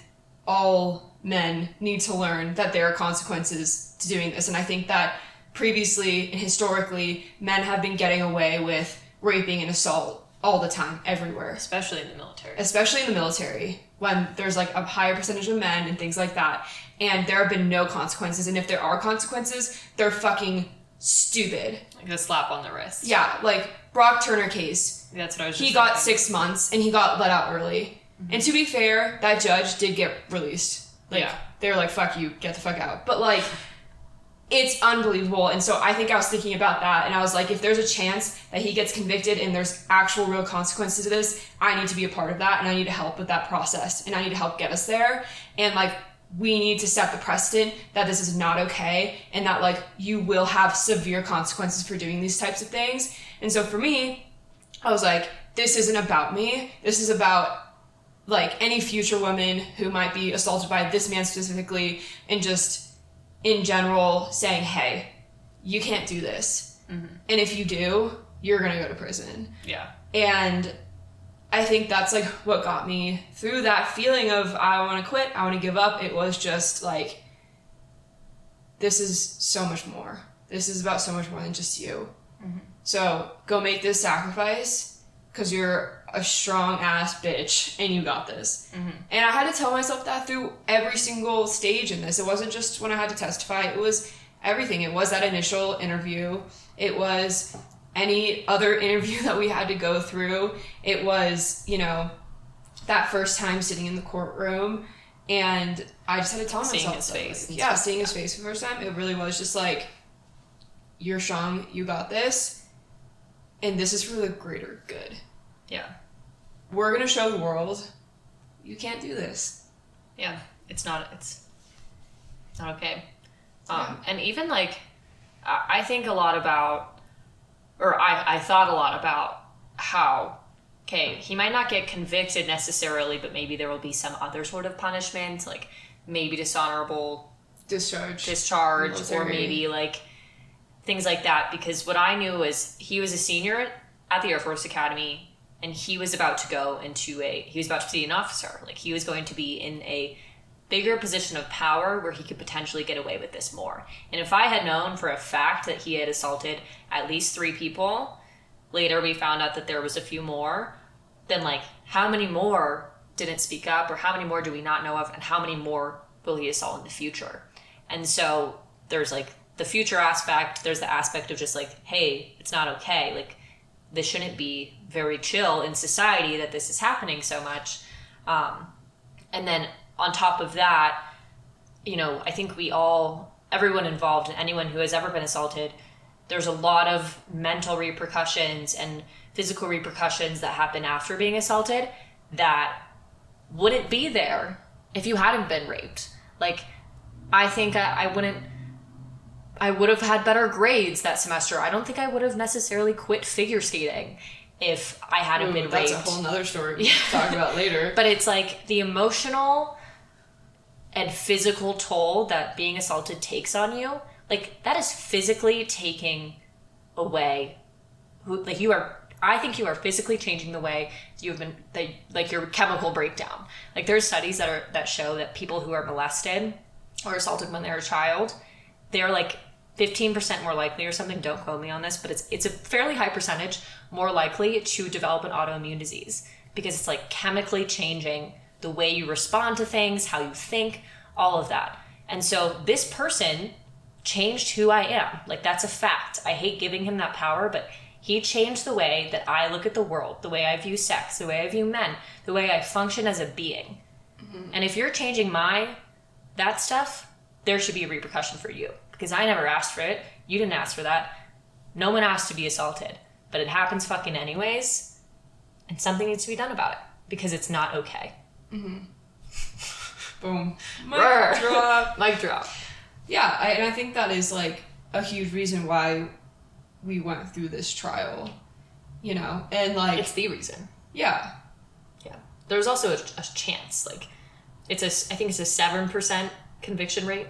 all men need to learn that there are consequences to doing this. And I think that previously and historically, men have been getting away with raping and assault all the time, everywhere Especially in the military. especially in the military when there's like a higher percentage of men and things like that and there have been no consequences and if there are consequences they're fucking stupid Like a slap on the wrist. yeah like brock turner case. That's what I was he got six months and he got let out early. Mm-hmm. And to be fair that judge did get released. Like Yeah. they were like fuck you get the fuck out. But like it's unbelievable. And so i think i was thinking about that and i was like if there's a chance that he gets convicted and there's actual real consequences to this i need to be a part of that and i need to help with that process and i need to help get us there. And like we need to set the precedent that this is not okay and that like you will have severe consequences for doing these types of things and so for me I was like, this isn't about me. This is about like any future woman who might be assaulted by this man specifically, and just in general saying, hey, you can't do this. Mm-hmm. And if you do, you're gonna go to prison. Yeah. And I think that's like what got me through that feeling of I want to quit, I want to give up. It was just like, this is so much more. This is about so much more than just you. Mm-hmm. So go make this sacrifice because you're a strong ass bitch and you got this. Mm-hmm. And I had to tell myself that through every single stage in this. It wasn't just when I had to testify, it was everything. It was that initial interview, it was any other interview that we had to go through, it was, you know, that first time sitting in the courtroom. And I just had to tell Seeing myself his face. like, yeah, seeing his face for the first time. It really was just like, you're strong, you got this, and this is for the greater good. Yeah. We're gonna show the world you can't do this. Yeah. It's not it's not okay. Um and even like I I think a lot about or I, I thought a lot about how okay, he might not get convicted necessarily, but maybe there will be some other sort of punishment, like maybe dishonorable Discharge. discharge or maybe like things like that because what I knew was he was a senior at the Air Force Academy and he was about to go into a he was about to be an officer. Like he was going to be in a bigger position of power where he could potentially get away with this more. And if I had known for a fact that he had assaulted at least 3 people later we found out that there was a few more then like how many more didn't speak up or how many more do we not know of and how many more will he assault in the future? And so there's like the future aspect there's the aspect of just like hey it's not okay. Like this shouldn't be very chill in society that this is happening so much. Um, and then on top of that you know i think we all everyone involved and anyone who has ever been assaulted there's a lot of mental repercussions and physical repercussions that happen after being assaulted that wouldn't be there if you hadn't been raped. Like i think i, I wouldn't i would have had better grades that semester i don't think i would have necessarily quit figure skating if i hadn't Ooh, been that's raped a whole nother story we can talk about later. but it's like the emotional and physical toll that being assaulted takes on you. Like that is physically taking away who like you are I think you are physically changing the way you've been like your chemical breakdown. Like there's studies that are that show that people who are molested or assaulted when they're a child, they're like 15% more likely or something, don't quote me on this, but it's it's a fairly high percentage more likely to develop an autoimmune disease because it's like chemically changing the way you respond to things, how you think, all of that. And so this person changed who I am. Like that's a fact. I hate giving him that power, but he changed the way that I look at the world, the way I view sex, the way I view men, the way I function as a being. Mm-hmm. And if you're changing my that stuff, there should be a repercussion for you because I never asked for it. You didn't ask for that. No one asked to be assaulted, but it happens fucking anyways, and something needs to be done about it because it's not okay. Mm-hmm. Boom. Mic drop. Mic drop. Yeah, I, and I think that is like a huge reason why we went through this trial, you know, and like it's the reason. Yeah, yeah. There's also a, a chance, like it's a, I think it's a seven percent conviction rate.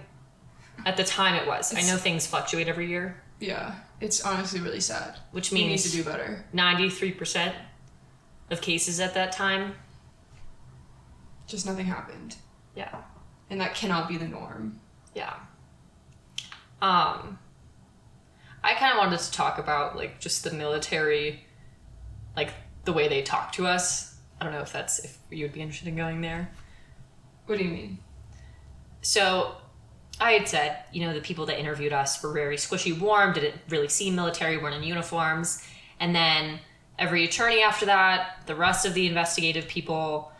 At the time, it was. It's, I know things fluctuate every year. Yeah, it's honestly really sad. Which means we need to do better. Ninety-three percent of cases at that time, just nothing happened. Yeah, and that cannot be the norm. Yeah. Um, I kind of wanted to talk about like just the military, like the way they talk to us. I don't know if that's if you would be interested in going there. What do you mean? So, I had said, you know, the people that interviewed us were very squishy warm, didn't really seem military, weren't in uniforms. And then every attorney after that, the rest of the investigative people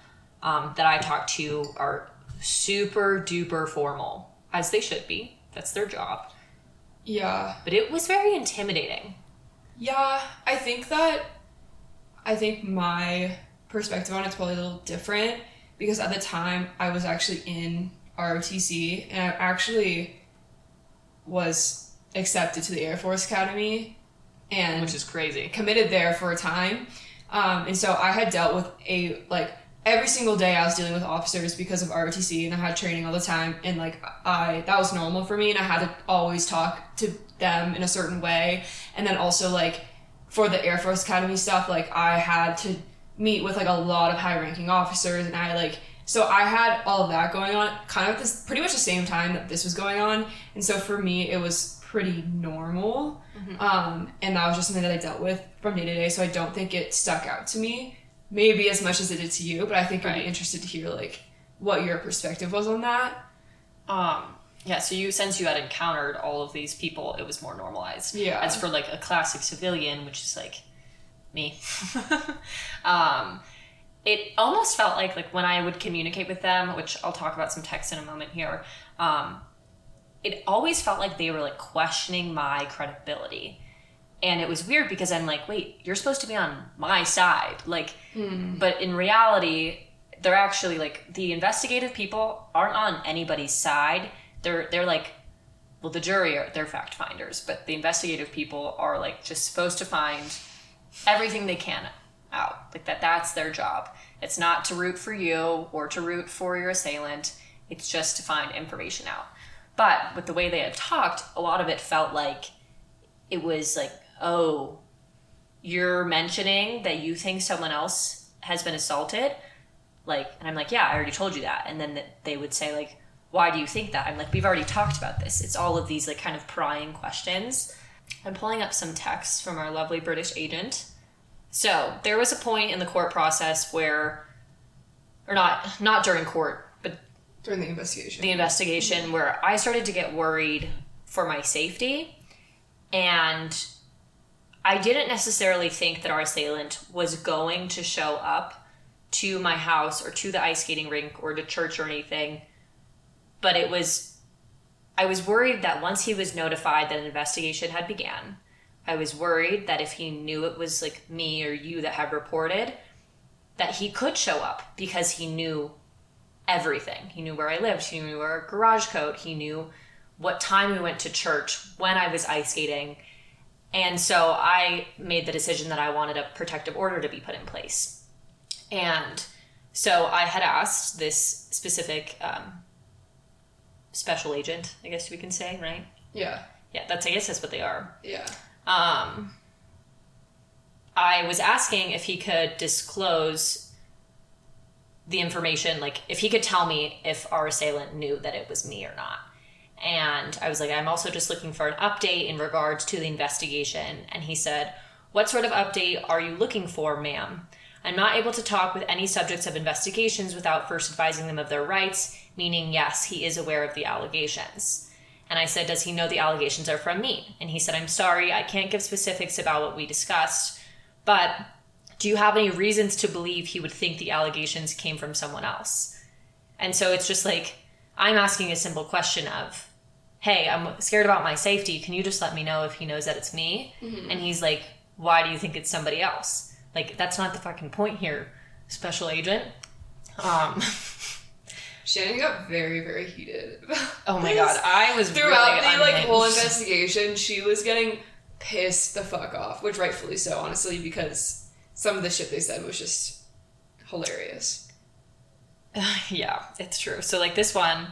um, that I talked to are super duper formal, as they should be. That's their job. Yeah. But it was very intimidating. Yeah, I think that I think my perspective on it's probably a little different because at the time I was actually in ROTC and I actually was accepted to the Air Force Academy and which is crazy. Committed there for a time. Um, and so I had dealt with a like every single day I was dealing with officers because of ROTC and I had training all the time and like I that was normal for me and I had to always talk to them in a certain way and then also like for the Air Force Academy stuff like I had to meet with like a lot of high ranking officers and I like so I had all of that going on kind of at this pretty much the same time that this was going on and so for me it was pretty normal mm-hmm. um, and that was just something that I dealt with from day to day so I don't think it stuck out to me maybe as much as it did to you, but I think I'd be interested to hear like what your perspective was on that. Um, yeah, so you since you had encountered all of these people, it was more normalized. Yeah. As for like a classic civilian, which is like me, um, it almost felt like like when I would communicate with them, which I'll talk about some text in a moment here. Um, it always felt like they were like questioning my credibility and it was weird because I'm like, wait, you're supposed to be on my side, like, mm. but in reality, they're actually like the investigative people aren't on anybody's side. They're they're like, well, the jury are they're fact finders, but the investigative people are like just supposed to find everything they can out, like that. That's their job. It's not to root for you or to root for your assailant. It's just to find information out. But with the way they had talked, a lot of it felt like it was like oh, you're mentioning that you think someone else has been assaulted like and i'm like yeah i already told you that and then they would say like why do you think that i'm like we've already talked about this it's all of these like kind of prying questions i'm pulling up some texts from our lovely british agent so there was a point in the court process where or not not during court but during the investigation the investigation where i started to get worried for my safety and I didn't necessarily think that our assailant was going to show up to my house or to the ice skating rink or to church or anything. But it was, I was worried that once he was notified that an investigation had began, I was worried that if he knew it was like me or you that had reported, that he could show up because he knew everything. He knew where I lived, he knew our garage code, he knew what time we went to church, when I was ice skating and so I made the decision that I wanted a protective order to be put in place. And so I had asked this specific um, special agent, I guess we can say, right? Yeah. Yeah, that's I guess that's what they are. Yeah. Um, I was asking if he could disclose the information, like if he could tell me if our assailant knew that it was me or not. And I was like, I'm also just looking for an update in regards to the investigation. And he said, What sort of update are you looking for, ma'am? I'm not able to talk with any subjects of investigations without first advising them of their rights, meaning, yes, he is aware of the allegations. And I said, Does he know the allegations are from me? And he said, I'm sorry, I can't give specifics about what we discussed, but do you have any reasons to believe he would think the allegations came from someone else? And so it's just like, I'm asking a simple question of, hey, I'm scared about my safety. Can you just let me know if he knows that it's me? Mm-hmm. And he's like, why do you think it's somebody else? Like, that's not the fucking point here, special agent. Um, Shannon got very, very heated. Oh my god, I was throughout really the like whole investigation. She was getting pissed the fuck off, which rightfully so, honestly, because some of the shit they said was just hilarious. yeah, it's true. So like this one,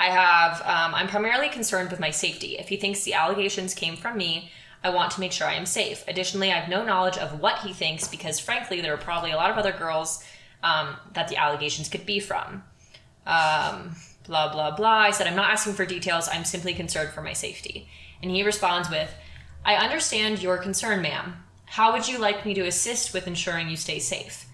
I have, um, I'm primarily concerned with my safety. If he thinks the allegations came from me, I want to make sure I am safe. Additionally, I have no knowledge of what he thinks because, frankly, there are probably a lot of other girls um, that the allegations could be from. Um, blah, blah, blah. I said, I'm not asking for details. I'm simply concerned for my safety. And he responds with, I understand your concern, ma'am. How would you like me to assist with ensuring you stay safe?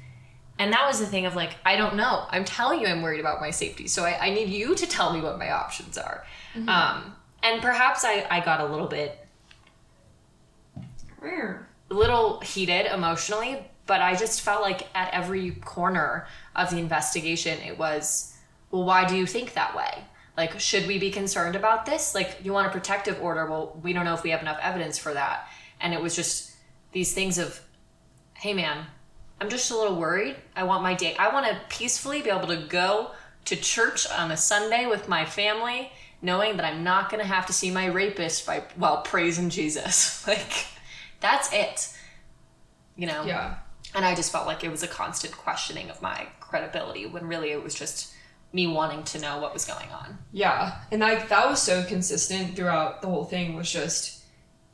And that was the thing of like, I don't know. I'm telling you I'm worried about my safety. So I, I need you to tell me what my options are. Mm-hmm. Um, and perhaps I, I got a little bit a little heated emotionally, but I just felt like at every corner of the investigation, it was, well, why do you think that way? Like, should we be concerned about this? Like, you want a protective order. Well, we don't know if we have enough evidence for that. And it was just these things of, hey, man, I'm just a little worried. I want my day. I want to peacefully be able to go to church on a Sunday with my family, knowing that I'm not going to have to see my rapist by while praising Jesus. like that's it. You know. Yeah. And I just felt like it was a constant questioning of my credibility when really it was just me wanting to know what was going on. Yeah. And like that was so consistent throughout the whole thing was just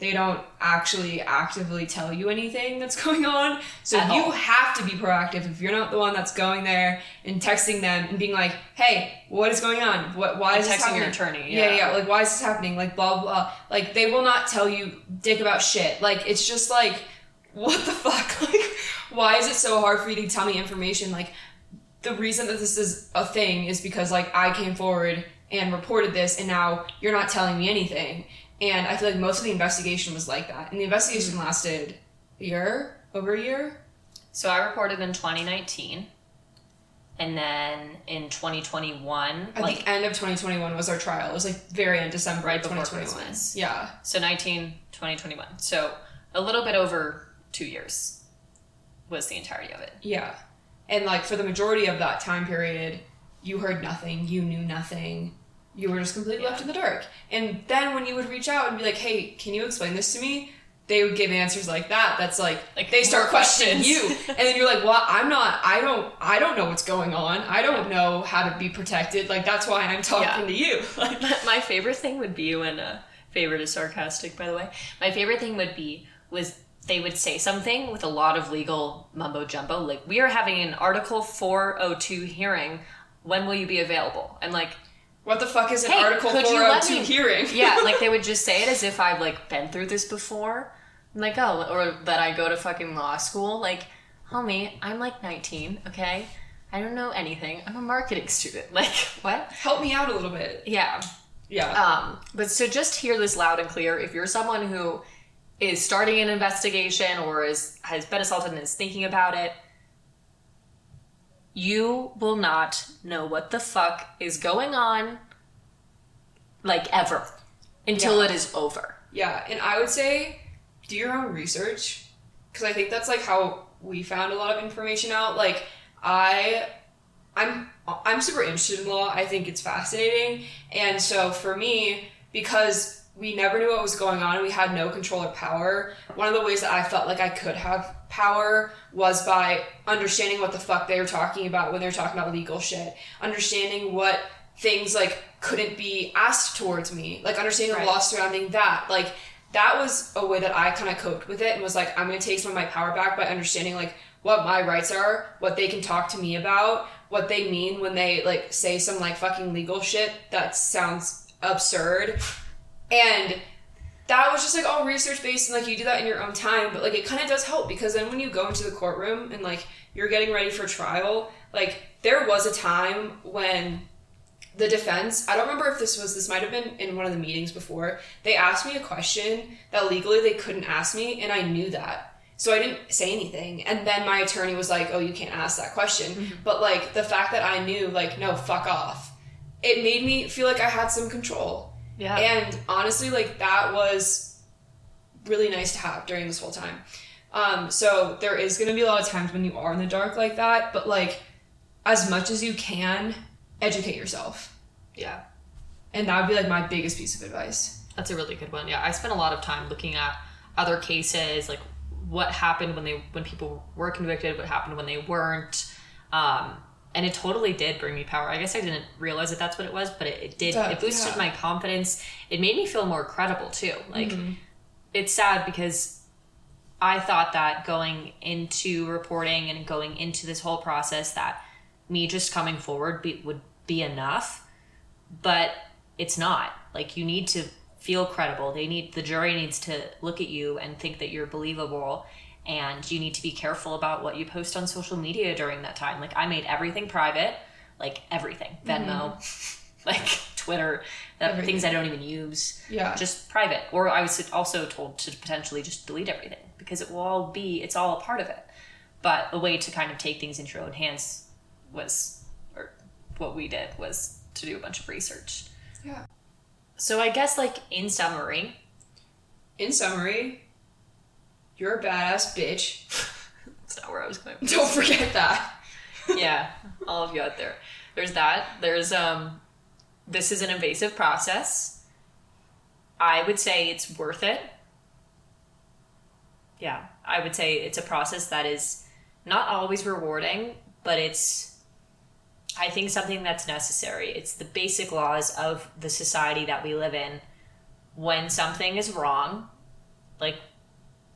they don't actually actively tell you anything that's going on. So At you all. have to be proactive if you're not the one that's going there and texting them and being like, "Hey, what is going on? What? Why and is texting your attorney? Yeah. yeah, yeah. Like, why is this happening? Like, blah blah. Like, they will not tell you dick about shit. Like, it's just like, what the fuck? Like, why is it so hard for you to tell me information? Like, the reason that this is a thing is because like I came forward and reported this, and now you're not telling me anything and I feel like most of the investigation was like that. And the investigation mm-hmm. lasted a year, over a year. So I reported in 2019. And then in 2021, at like, the end of 2021 was our trial. It was like very end December right 2021. Christmas. Yeah. So 19, 2021. So a little bit over two years was the entirety of it. Yeah. And like for the majority of that time period, you heard nothing, you knew nothing you were just completely yeah. left in the dark. And then when you would reach out and be like, "Hey, can you explain this to me?" They would give answers like that. That's like, like they start questioning you, and then you're like, "Well, I'm not. I don't. I don't know what's going on. I don't know how to be protected. Like that's why I'm talking yeah. to you." Like my favorite thing would be when uh, favorite is sarcastic, by the way. My favorite thing would be was they would say something with a lot of legal mumbo jumbo, like we are having an Article 402 hearing. When will you be available? And like what the fuck is an hey, Article 402 me, hearing? yeah, like they would just say it as if I've like been through this before. I'm like, oh, or that I go to fucking law school. Like, homie, I'm like 19, okay? I don't know anything. I'm a marketing student. Like, what? Help me out a little bit. Yeah. Yeah. Um, but so just hear this loud and clear. If you're someone who is starting an investigation or is has been assaulted and is thinking about it, you will not know what the fuck is going on like ever until yeah. it is over. Yeah, and I would say do your own research because I think that's like how we found a lot of information out. Like I I'm I'm super interested in law. I think it's fascinating. And so for me because we never knew what was going on we had no control or power. One of the ways that I felt like I could have power was by understanding what the fuck they were talking about when they were talking about legal shit, understanding what things like couldn't be asked towards me, like understanding right. the law surrounding that. Like that was a way that I kind of coped with it and was like, I'm going to take some of my power back by understanding like what my rights are, what they can talk to me about, what they mean when they like say some like fucking legal shit that sounds absurd. And that was just like all research based and like you do that in your own time, but like it kind of does help because then when you go into the courtroom and like you're getting ready for trial, like there was a time when the defense i don't remember if this was this might have been in one of the meetings before they asked me a question that legally they couldn't ask me and i knew that. So i didn't say anything. And then my attorney was like oh you can't ask that question. Mm-hmm. but like the fact that i knew like no fuck off it made me feel like i had some control yeah and honestly like that was really nice to have during this whole time um, so there is going to be a lot of times when you are in the dark like that but like as much as you can educate yourself. Yeah. And that would be like my biggest piece of advice. That's a really good one. Yeah, I spent a lot of time looking at other cases, like what happened when they when people were convicted, what happened when they weren't. Um, and it totally did bring me power. I guess I didn't realize that that's what it was, but it, it did. That, it boosted yeah. my confidence. It made me feel more credible too. Like mm-hmm. it's sad because I thought that going into reporting and going into this whole process that me just coming forward be, would be enough, but it's not. Like you need to feel credible. They need the jury needs to look at you and think that you're believable and you need to be careful about what you post on social media during that time. Like I made everything private, like everything. Venmo, mm-hmm. like Twitter, that things I don't even use. Yeah. Just private. Or I was also told to potentially just delete everything because it will all be it's all a part of it. But a way to kind of take things into your own hands was, or what we did was to do a bunch of research. Yeah. So I guess, like, in summary, in summary, you're a badass bitch. That's not where I was going. Don't forget that. yeah, all of you out there. There's that. There's um, this is an invasive process. I would say it's worth it. Yeah, I would say it's a process that is not always rewarding, but it's I think something that's necessary. It's the basic laws of the society that we live in. When something is wrong, like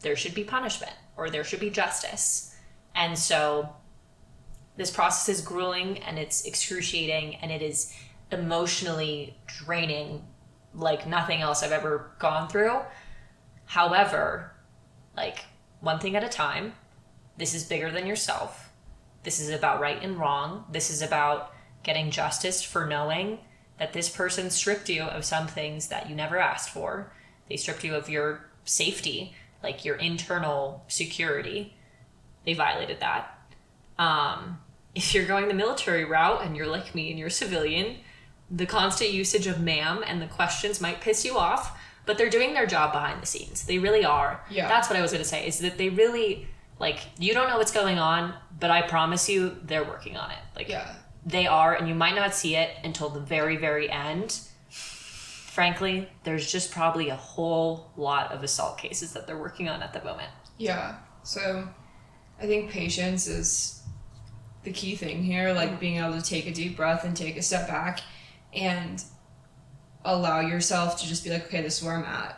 there should be punishment or there should be justice. And so this process is grueling and it's excruciating and it is emotionally draining like nothing else I've ever gone through. However, like one thing at a time, this is bigger than yourself this is about right and wrong. This is about getting justice for knowing that this person stripped you of some things that you never asked for. They stripped you of your safety, like your internal security. They violated that. Um, if you're going the military route and you're like me and you're a civilian, the constant usage of ma'am and the questions might piss you off, but they're doing their job behind the scenes. They really are. Yeah. That's what I was going to say is that they really like you don't know what's going on, but I promise you they're working on it. Like yeah. they are and you might not see it until the very very end. Frankly, there's just probably a whole lot of assault cases that they're working on at the moment. Yeah. So I think patience is the key thing here, like being able to take a deep breath and take a step back and allow yourself to just be like, okay, this is where I'm at.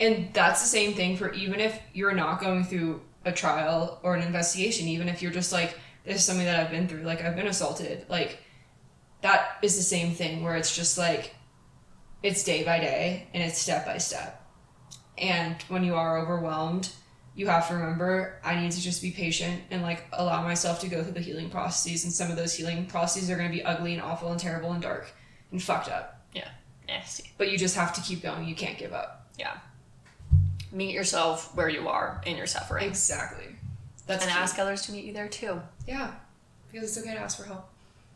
And that's the same thing for even if you're not going through a trial or an investigation, even if you're just like, this is something that I've been through, like I've been assaulted, like that is the same thing where it's just like it's day by day and it's step by step. And when you are overwhelmed, you have to remember I need to just be patient and like allow myself to go through the healing processes. And some of those healing processes are going to be ugly and awful and terrible and dark and fucked up. Yeah, nasty. But you just have to keep going. You can't give up. Yeah meet yourself where you are in your suffering. Exactly. That's and key. ask others to meet you there too. Yeah, because it's okay to ask for help.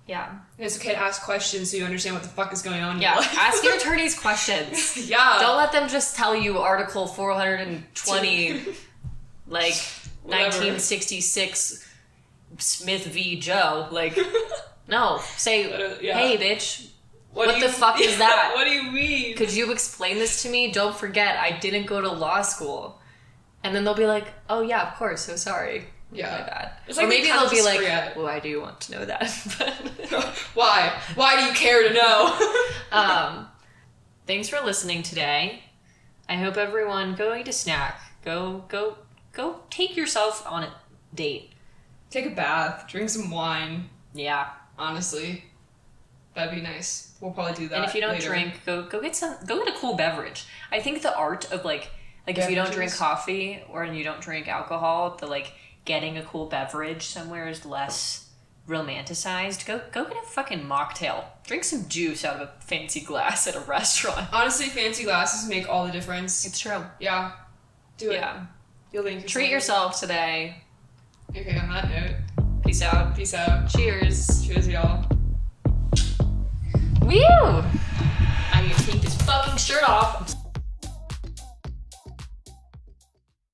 Yeah. And it's okay to ask questions so you understand what the fuck is going on. Yeah. ask your attorneys questions. yeah. Don't let them just tell you Article 420, like 1966 Smith v. Joe. Like, no. Say, uh, yeah. hey, bitch, what, what the you, fuck is that? what do you mean? Could you explain this to me? Don't forget, I didn't go to law school. And then they'll be like, oh yeah, of course, so sorry. Yeah. My bad. It's like or maybe they'll be like, forget. why do you want to know that? why? Why do you care to know? um, thanks for listening today. I hope everyone go eat a snack. Go go go take yourself on a date. Take a bath, drink some wine. Yeah. Honestly, that'd be nice. We'll probably do that. And if you don't later. drink, go go get some go get a cool beverage. I think the art of like like if you don't drink coffee or and you don't drink alcohol, the like getting a cool beverage somewhere is less romanticized. Go go get a fucking mocktail. Drink some juice out of a fancy glass at a restaurant. honestly, fancy glasses make all the difference. It's true. Yeah, do it. Yeah. You'll thank Treat yourself today. Okay, on that note, Peace out. peace out. Cheers. Cheers, y'all. Woo! I need to take this fucking shirt off. I'm